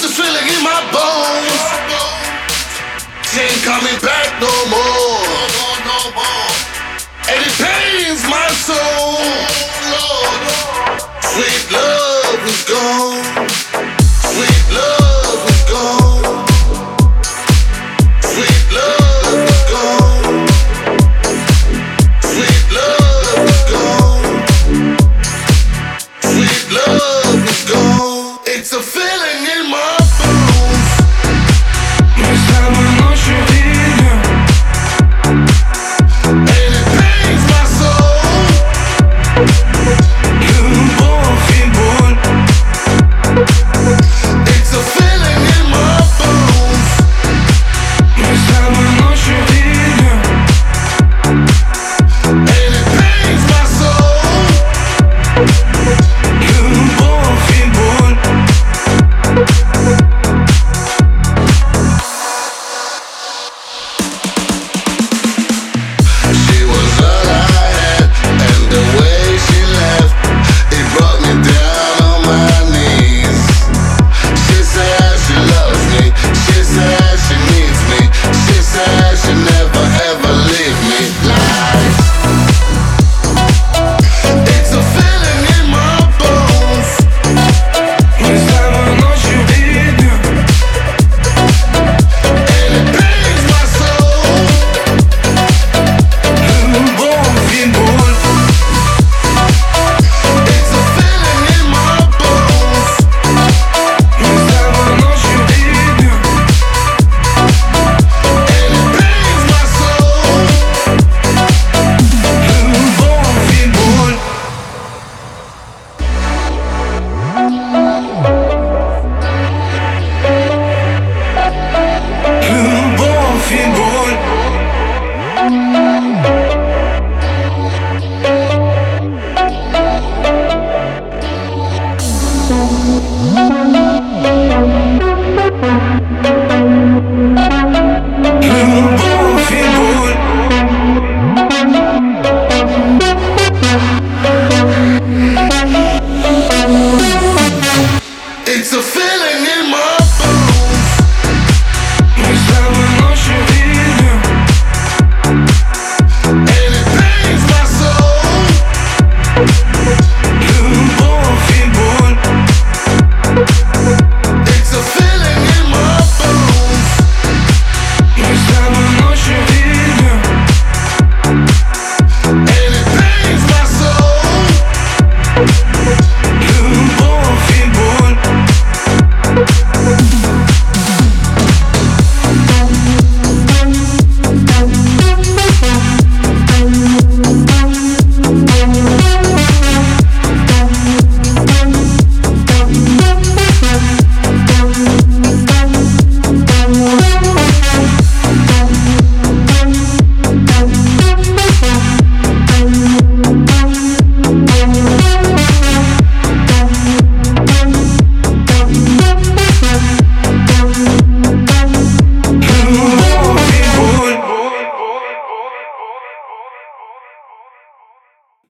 Got this feeling in my bones. She Ain't coming back no more. And it pains my soul.